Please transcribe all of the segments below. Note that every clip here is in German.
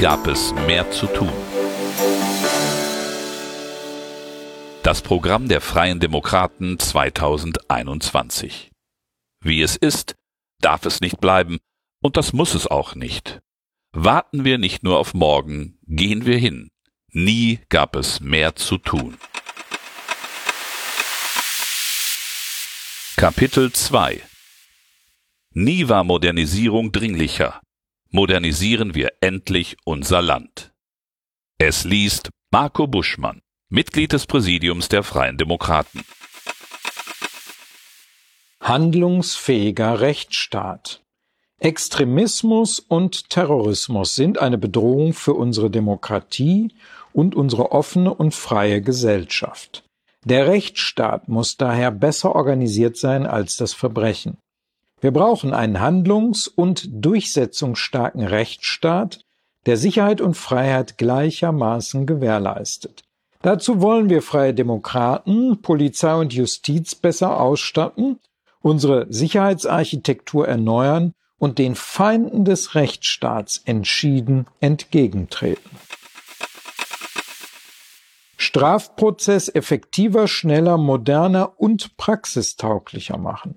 Gab es mehr zu tun. Das Programm der Freien Demokraten 2021. Wie es ist, darf es nicht bleiben, und das muss es auch nicht. Warten wir nicht nur auf morgen, gehen wir hin. Nie gab es mehr zu tun. Kapitel 2 Nie war Modernisierung dringlicher. Modernisieren wir endlich unser Land. Es liest Marco Buschmann, Mitglied des Präsidiums der Freien Demokraten. Handlungsfähiger Rechtsstaat. Extremismus und Terrorismus sind eine Bedrohung für unsere Demokratie und unsere offene und freie Gesellschaft. Der Rechtsstaat muss daher besser organisiert sein als das Verbrechen. Wir brauchen einen handlungs- und durchsetzungsstarken Rechtsstaat, der Sicherheit und Freiheit gleichermaßen gewährleistet. Dazu wollen wir freie Demokraten, Polizei und Justiz besser ausstatten, unsere Sicherheitsarchitektur erneuern und den Feinden des Rechtsstaats entschieden entgegentreten. Strafprozess effektiver, schneller, moderner und praxistauglicher machen.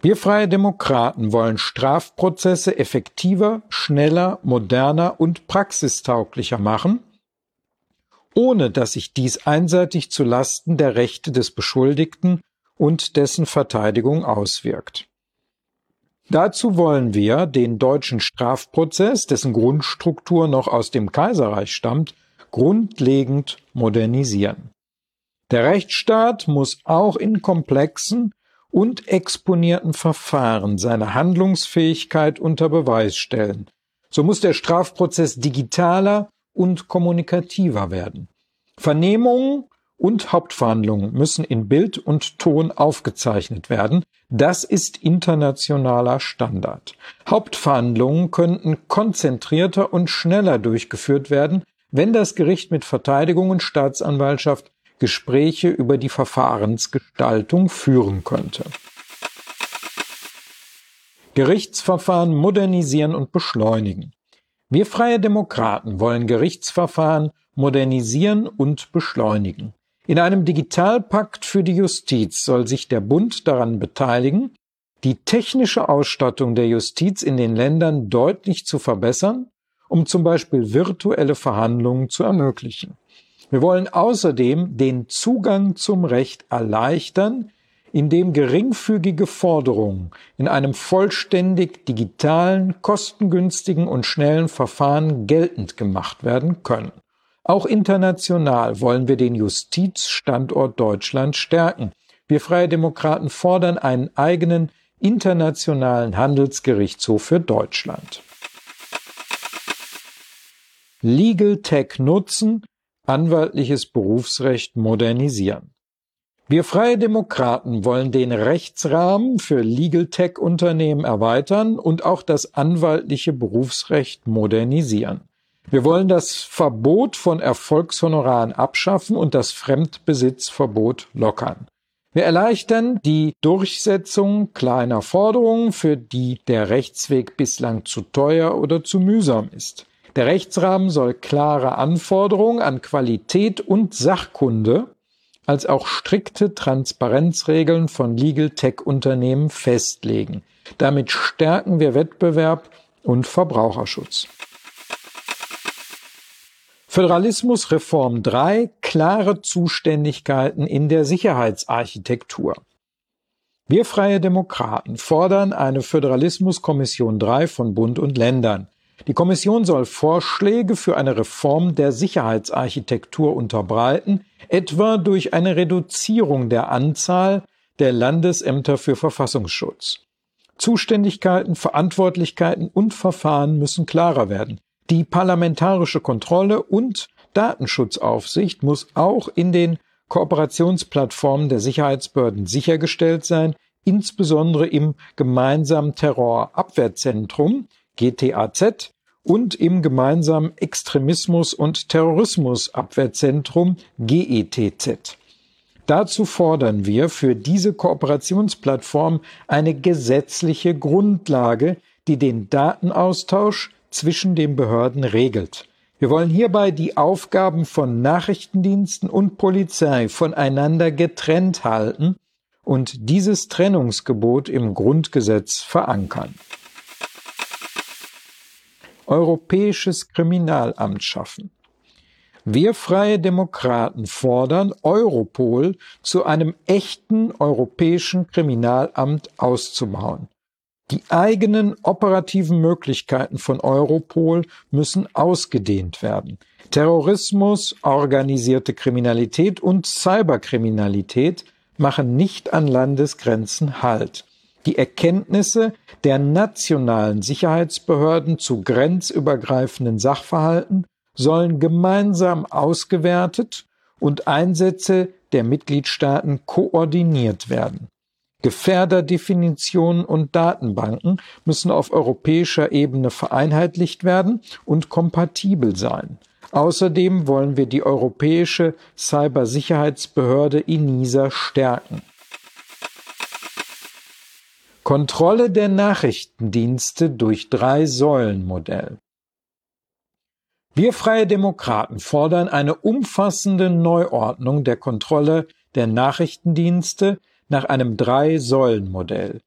Wir freie Demokraten wollen Strafprozesse effektiver, schneller, moderner und praxistauglicher machen, ohne dass sich dies einseitig zu Lasten der Rechte des Beschuldigten und dessen Verteidigung auswirkt. Dazu wollen wir den deutschen Strafprozess, dessen Grundstruktur noch aus dem Kaiserreich stammt, grundlegend modernisieren. Der Rechtsstaat muss auch in komplexen und exponierten Verfahren seine Handlungsfähigkeit unter Beweis stellen. So muss der Strafprozess digitaler und kommunikativer werden. Vernehmungen und Hauptverhandlungen müssen in Bild und Ton aufgezeichnet werden. Das ist internationaler Standard. Hauptverhandlungen könnten konzentrierter und schneller durchgeführt werden, wenn das Gericht mit Verteidigung und Staatsanwaltschaft Gespräche über die Verfahrensgestaltung führen könnte. Gerichtsverfahren modernisieren und beschleunigen. Wir freie Demokraten wollen Gerichtsverfahren modernisieren und beschleunigen. In einem Digitalpakt für die Justiz soll sich der Bund daran beteiligen, die technische Ausstattung der Justiz in den Ländern deutlich zu verbessern, um zum Beispiel virtuelle Verhandlungen zu ermöglichen. Wir wollen außerdem den Zugang zum Recht erleichtern, indem geringfügige Forderungen in einem vollständig digitalen, kostengünstigen und schnellen Verfahren geltend gemacht werden können. Auch international wollen wir den Justizstandort Deutschland stärken. Wir Freie Demokraten fordern einen eigenen internationalen Handelsgerichtshof für Deutschland. Legal Tech nutzen, anwaltliches Berufsrecht modernisieren. Wir Freie Demokraten wollen den Rechtsrahmen für Legal Tech Unternehmen erweitern und auch das anwaltliche Berufsrecht modernisieren. Wir wollen das Verbot von Erfolgshonoraren abschaffen und das Fremdbesitzverbot lockern. Wir erleichtern die Durchsetzung kleiner Forderungen, für die der Rechtsweg bislang zu teuer oder zu mühsam ist. Der Rechtsrahmen soll klare Anforderungen an Qualität und Sachkunde als auch strikte Transparenzregeln von Legal Tech Unternehmen festlegen. Damit stärken wir Wettbewerb und Verbraucherschutz. Föderalismus Reform 3 klare Zuständigkeiten in der Sicherheitsarchitektur. Wir freie Demokraten fordern eine Föderalismuskommission 3 von Bund und Ländern. Die Kommission soll Vorschläge für eine Reform der Sicherheitsarchitektur unterbreiten, etwa durch eine Reduzierung der Anzahl der Landesämter für Verfassungsschutz. Zuständigkeiten, Verantwortlichkeiten und Verfahren müssen klarer werden. Die parlamentarische Kontrolle und Datenschutzaufsicht muss auch in den Kooperationsplattformen der Sicherheitsbehörden sichergestellt sein, insbesondere im gemeinsamen Terrorabwehrzentrum, GTAZ und im gemeinsamen Extremismus- und Terrorismusabwehrzentrum GETZ. Dazu fordern wir für diese Kooperationsplattform eine gesetzliche Grundlage, die den Datenaustausch, zwischen den Behörden regelt. Wir wollen hierbei die Aufgaben von Nachrichtendiensten und Polizei voneinander getrennt halten und dieses Trennungsgebot im Grundgesetz verankern. Europäisches Kriminalamt schaffen. Wir freie Demokraten fordern, Europol zu einem echten europäischen Kriminalamt auszubauen. Die eigenen operativen Möglichkeiten von Europol müssen ausgedehnt werden. Terrorismus, organisierte Kriminalität und Cyberkriminalität machen nicht an Landesgrenzen Halt. Die Erkenntnisse der nationalen Sicherheitsbehörden zu grenzübergreifenden Sachverhalten sollen gemeinsam ausgewertet und Einsätze der Mitgliedstaaten koordiniert werden. Gefährderdefinitionen und Datenbanken müssen auf europäischer Ebene vereinheitlicht werden und kompatibel sein. Außerdem wollen wir die europäische Cybersicherheitsbehörde INISA stärken. Kontrolle der Nachrichtendienste durch Drei-Säulen-Modell. Wir Freie Demokraten fordern eine umfassende Neuordnung der Kontrolle der Nachrichtendienste nach einem Drei-Säulen-Modell.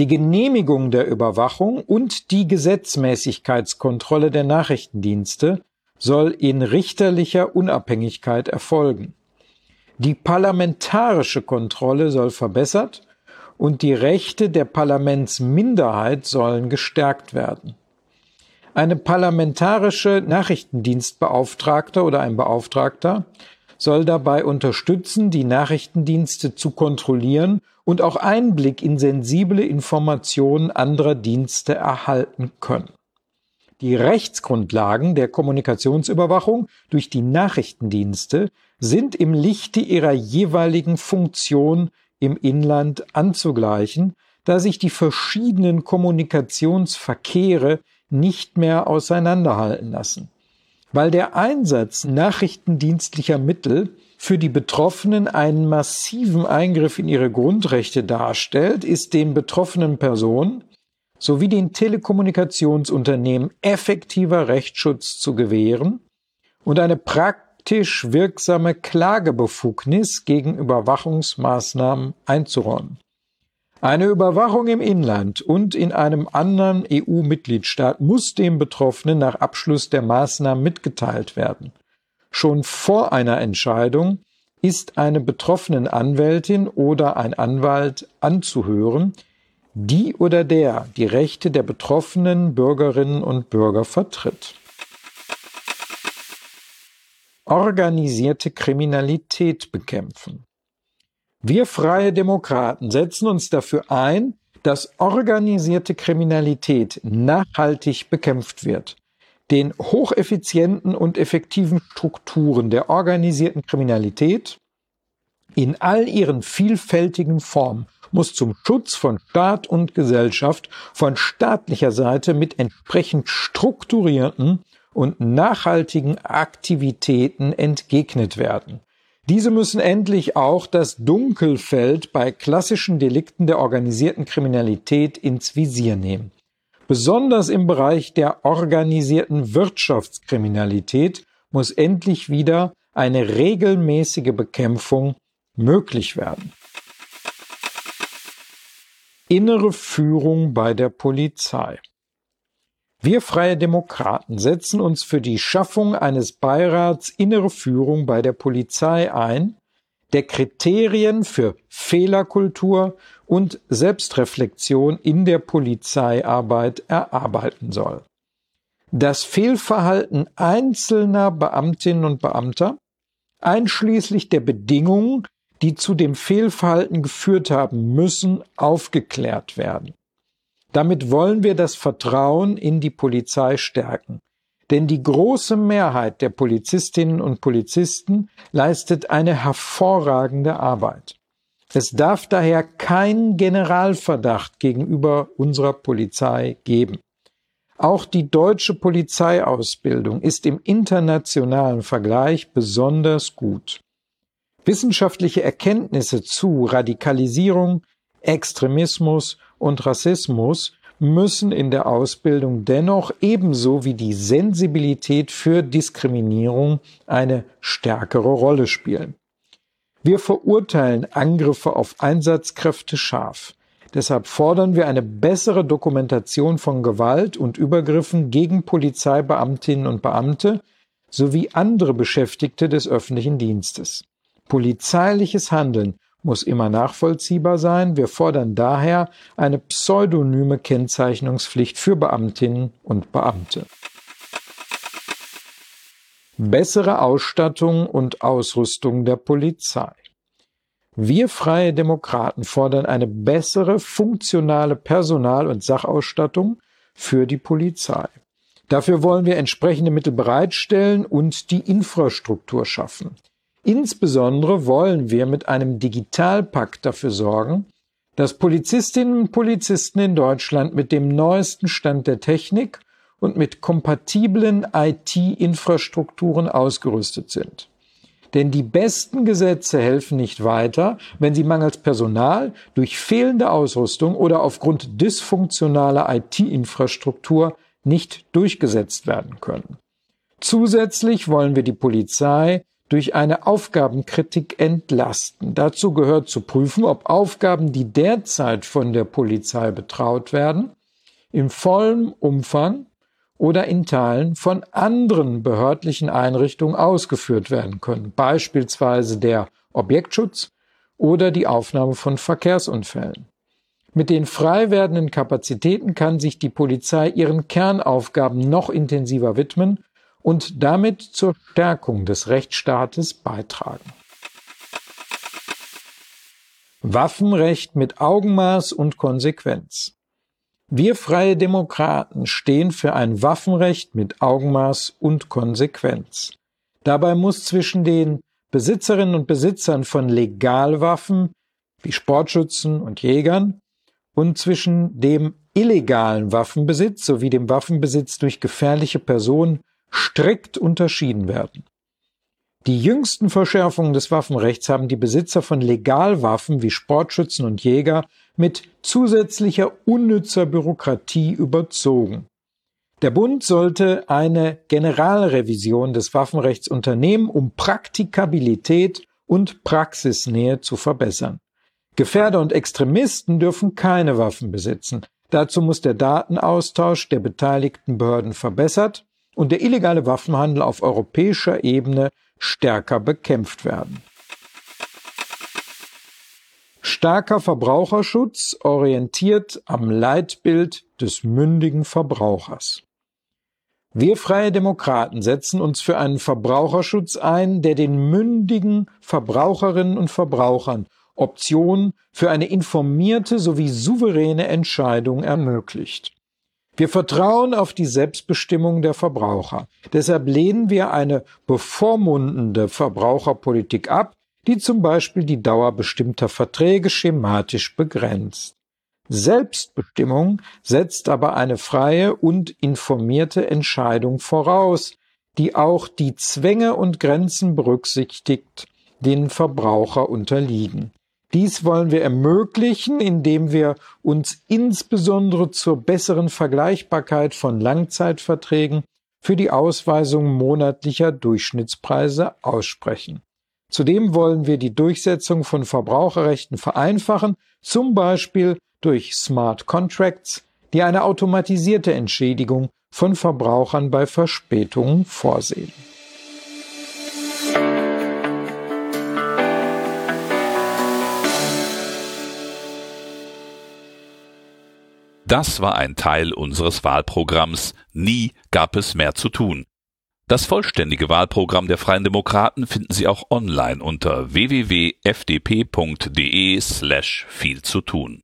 Die Genehmigung der Überwachung und die Gesetzmäßigkeitskontrolle der Nachrichtendienste soll in richterlicher Unabhängigkeit erfolgen. Die parlamentarische Kontrolle soll verbessert und die Rechte der Parlamentsminderheit sollen gestärkt werden. Eine parlamentarische Nachrichtendienstbeauftragte oder ein Beauftragter soll dabei unterstützen, die Nachrichtendienste zu kontrollieren und auch Einblick in sensible Informationen anderer Dienste erhalten können. Die Rechtsgrundlagen der Kommunikationsüberwachung durch die Nachrichtendienste sind im Lichte ihrer jeweiligen Funktion im Inland anzugleichen, da sich die verschiedenen Kommunikationsverkehre nicht mehr auseinanderhalten lassen. Weil der Einsatz nachrichtendienstlicher Mittel für die Betroffenen einen massiven Eingriff in ihre Grundrechte darstellt, ist den betroffenen Personen sowie den Telekommunikationsunternehmen effektiver Rechtsschutz zu gewähren und eine praktisch wirksame Klagebefugnis gegen Überwachungsmaßnahmen einzuräumen. Eine Überwachung im Inland und in einem anderen EU-Mitgliedstaat muss dem Betroffenen nach Abschluss der Maßnahmen mitgeteilt werden. Schon vor einer Entscheidung ist eine betroffenen Anwältin oder ein Anwalt anzuhören, die oder der die Rechte der betroffenen Bürgerinnen und Bürger vertritt. Organisierte Kriminalität bekämpfen. Wir freie Demokraten setzen uns dafür ein, dass organisierte Kriminalität nachhaltig bekämpft wird. Den hocheffizienten und effektiven Strukturen der organisierten Kriminalität in all ihren vielfältigen Formen muss zum Schutz von Staat und Gesellschaft von staatlicher Seite mit entsprechend strukturierten und nachhaltigen Aktivitäten entgegnet werden. Diese müssen endlich auch das Dunkelfeld bei klassischen Delikten der organisierten Kriminalität ins Visier nehmen. Besonders im Bereich der organisierten Wirtschaftskriminalität muss endlich wieder eine regelmäßige Bekämpfung möglich werden. Innere Führung bei der Polizei. Wir Freie Demokraten setzen uns für die Schaffung eines Beirats innere Führung bei der Polizei ein, der Kriterien für Fehlerkultur und Selbstreflexion in der Polizeiarbeit erarbeiten soll. Das Fehlverhalten einzelner Beamtinnen und Beamter, einschließlich der Bedingungen, die zu dem Fehlverhalten geführt haben müssen, aufgeklärt werden. Damit wollen wir das Vertrauen in die Polizei stärken. Denn die große Mehrheit der Polizistinnen und Polizisten leistet eine hervorragende Arbeit. Es darf daher keinen Generalverdacht gegenüber unserer Polizei geben. Auch die deutsche Polizeiausbildung ist im internationalen Vergleich besonders gut. Wissenschaftliche Erkenntnisse zu Radikalisierung, Extremismus und Rassismus müssen in der Ausbildung dennoch ebenso wie die Sensibilität für Diskriminierung eine stärkere Rolle spielen. Wir verurteilen Angriffe auf Einsatzkräfte scharf. Deshalb fordern wir eine bessere Dokumentation von Gewalt und Übergriffen gegen Polizeibeamtinnen und Beamte sowie andere Beschäftigte des öffentlichen Dienstes. Polizeiliches Handeln muss immer nachvollziehbar sein. Wir fordern daher eine pseudonyme Kennzeichnungspflicht für Beamtinnen und Beamte. Bessere Ausstattung und Ausrüstung der Polizei. Wir freie Demokraten fordern eine bessere funktionale Personal- und Sachausstattung für die Polizei. Dafür wollen wir entsprechende Mittel bereitstellen und die Infrastruktur schaffen. Insbesondere wollen wir mit einem Digitalpakt dafür sorgen, dass Polizistinnen und Polizisten in Deutschland mit dem neuesten Stand der Technik und mit kompatiblen IT-Infrastrukturen ausgerüstet sind. Denn die besten Gesetze helfen nicht weiter, wenn sie mangels Personal, durch fehlende Ausrüstung oder aufgrund dysfunktionaler IT-Infrastruktur nicht durchgesetzt werden können. Zusätzlich wollen wir die Polizei durch eine Aufgabenkritik entlasten. Dazu gehört zu prüfen, ob Aufgaben, die derzeit von der Polizei betraut werden, in vollem Umfang oder in Teilen von anderen behördlichen Einrichtungen ausgeführt werden können, beispielsweise der Objektschutz oder die Aufnahme von Verkehrsunfällen. Mit den frei werdenden Kapazitäten kann sich die Polizei ihren Kernaufgaben noch intensiver widmen und damit zur Stärkung des Rechtsstaates beitragen. Waffenrecht mit Augenmaß und Konsequenz. Wir freie Demokraten stehen für ein Waffenrecht mit Augenmaß und Konsequenz. Dabei muss zwischen den Besitzerinnen und Besitzern von Legalwaffen wie Sportschützen und Jägern und zwischen dem illegalen Waffenbesitz sowie dem Waffenbesitz durch gefährliche Personen strikt unterschieden werden. Die jüngsten Verschärfungen des Waffenrechts haben die Besitzer von Legalwaffen wie Sportschützen und Jäger mit zusätzlicher unnützer Bürokratie überzogen. Der Bund sollte eine Generalrevision des Waffenrechts unternehmen, um Praktikabilität und Praxisnähe zu verbessern. Gefährder und Extremisten dürfen keine Waffen besitzen. Dazu muss der Datenaustausch der beteiligten Behörden verbessert und der illegale Waffenhandel auf europäischer Ebene stärker bekämpft werden. Starker Verbraucherschutz orientiert am Leitbild des mündigen Verbrauchers. Wir freie Demokraten setzen uns für einen Verbraucherschutz ein, der den mündigen Verbraucherinnen und Verbrauchern Optionen für eine informierte sowie souveräne Entscheidung ermöglicht. Wir vertrauen auf die Selbstbestimmung der Verbraucher. Deshalb lehnen wir eine bevormundende Verbraucherpolitik ab, die zum Beispiel die Dauer bestimmter Verträge schematisch begrenzt. Selbstbestimmung setzt aber eine freie und informierte Entscheidung voraus, die auch die Zwänge und Grenzen berücksichtigt, denen Verbraucher unterliegen. Dies wollen wir ermöglichen, indem wir uns insbesondere zur besseren Vergleichbarkeit von Langzeitverträgen für die Ausweisung monatlicher Durchschnittspreise aussprechen. Zudem wollen wir die Durchsetzung von Verbraucherrechten vereinfachen, zum Beispiel durch Smart Contracts, die eine automatisierte Entschädigung von Verbrauchern bei Verspätungen vorsehen. Das war ein Teil unseres Wahlprogramms Nie gab es mehr zu tun. Das vollständige Wahlprogramm der Freien Demokraten finden Sie auch online unter www.fdp.de slash viel zu tun.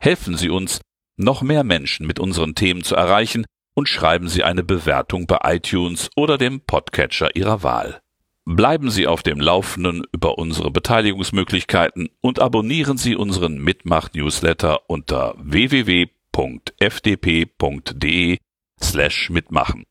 Helfen Sie uns, noch mehr Menschen mit unseren Themen zu erreichen und schreiben Sie eine Bewertung bei iTunes oder dem Podcatcher Ihrer Wahl. Bleiben Sie auf dem Laufenden über unsere Beteiligungsmöglichkeiten und abonnieren Sie unseren Mitmach-Newsletter unter www.fdp.de slash mitmachen.